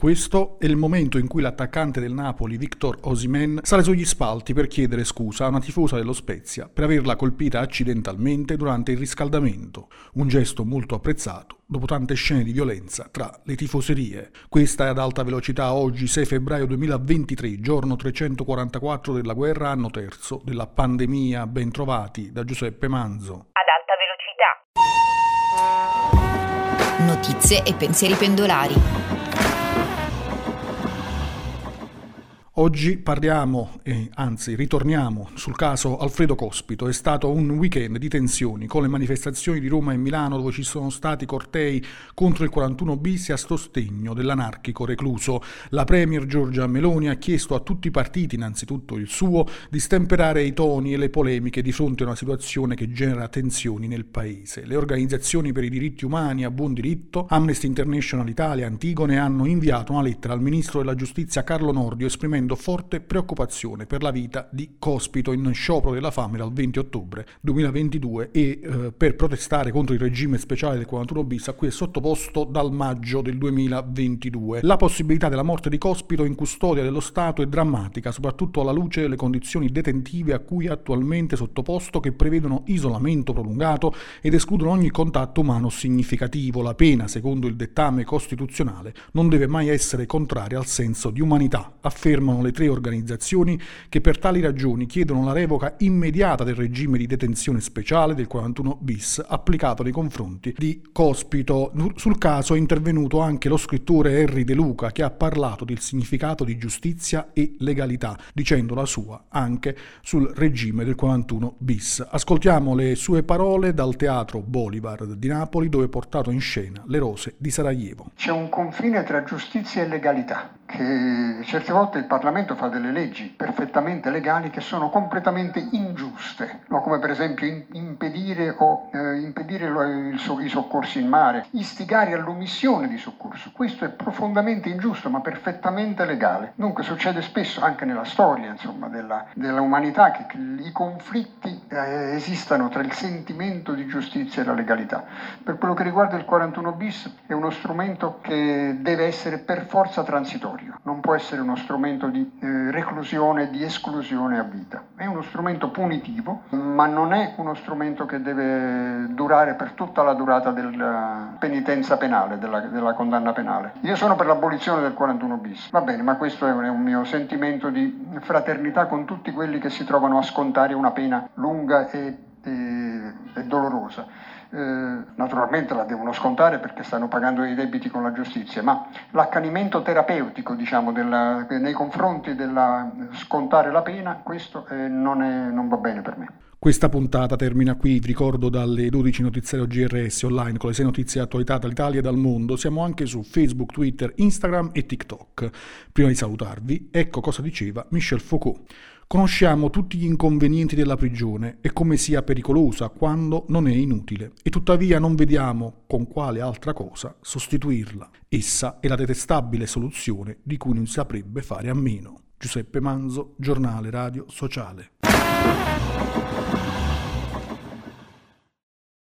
Questo è il momento in cui l'attaccante del Napoli, Victor Osimen, sale sugli spalti per chiedere scusa a una tifosa dello Spezia per averla colpita accidentalmente durante il riscaldamento, un gesto molto apprezzato dopo tante scene di violenza tra le tifoserie. Questa è ad alta velocità oggi 6 febbraio 2023, giorno 344 della guerra, anno terzo della pandemia. Ben trovati da Giuseppe Manzo. Ad alta velocità. Notizie e pensieri pendolari. Oggi parliamo, eh, anzi ritorniamo sul caso Alfredo Cospito. È stato un weekend di tensioni con le manifestazioni di Roma e Milano dove ci sono stati cortei contro il 41 bis a sostegno dell'anarchico recluso. La Premier Giorgia Meloni ha chiesto a tutti i partiti, innanzitutto il suo, di stemperare i toni e le polemiche di fronte a una situazione che genera tensioni nel paese. Le organizzazioni per i diritti umani a buon diritto, Amnesty International Italia Antigone hanno inviato una lettera al ministro della giustizia Carlo Nordio esprimendo esprimendo forte preoccupazione per la vita di Cospito in sciopero della fame dal 20 ottobre 2022 e eh, per protestare contro il regime speciale del 41 bis a cui è sottoposto dal maggio del 2022. La possibilità della morte di Cospito in custodia dello Stato è drammatica, soprattutto alla luce delle condizioni detentive a cui è attualmente sottoposto che prevedono isolamento prolungato ed escludono ogni contatto umano significativo. La pena, secondo il dettame costituzionale, non deve mai essere contraria al senso di umanità, affermano sono le tre organizzazioni che per tali ragioni chiedono la revoca immediata del regime di detenzione speciale del 41 bis applicato nei confronti di Cospito. Sul caso è intervenuto anche lo scrittore Henry De Luca che ha parlato del significato di giustizia e legalità, dicendo la sua anche sul regime del 41 bis. Ascoltiamo le sue parole dal teatro Bolivar di Napoli dove è portato in scena Le rose di Sarajevo. C'è un confine tra giustizia e legalità che certe volte il Parlamento fa delle leggi perfettamente legali che sono completamente ingiuste, no? come per esempio impedire, o, eh, impedire lo, il, i soccorsi in mare, istigare all'omissione di soccorso. Questo è profondamente ingiusto ma perfettamente legale. Dunque succede spesso anche nella storia insomma, della, dell'umanità che, che, i conflitti eh, esistano tra il sentimento di giustizia e la legalità. Per quello che riguarda il 41 bis è uno strumento che deve essere per forza transitorio non può essere uno strumento di eh, reclusione, di esclusione a vita. È uno strumento punitivo, ma non è uno strumento che deve durare per tutta la durata della penitenza penale, della, della condanna penale. Io sono per l'abolizione del 41 bis, va bene, ma questo è un, è un mio sentimento di fraternità con tutti quelli che si trovano a scontare una pena lunga e, e, e dolorosa eh, naturalmente la devono scontare perché stanno pagando i debiti con la giustizia, ma l'accanimento terapeutico diciamo, della, nei confronti della scontare la pena, questo eh, non, è, non va bene per me. Questa puntata termina qui, vi ricordo dalle 12 notiziario GRS online con le 6 notizie attualità dall'Italia e dal mondo. Siamo anche su Facebook, Twitter, Instagram e TikTok. Prima di salutarvi, ecco cosa diceva Michel Foucault. Conosciamo tutti gli inconvenienti della prigione e come sia pericolosa quando non è inutile, e tuttavia non vediamo con quale altra cosa sostituirla. Essa è la detestabile soluzione di cui non saprebbe fare a meno. Giuseppe Manzo, giornale radio sociale.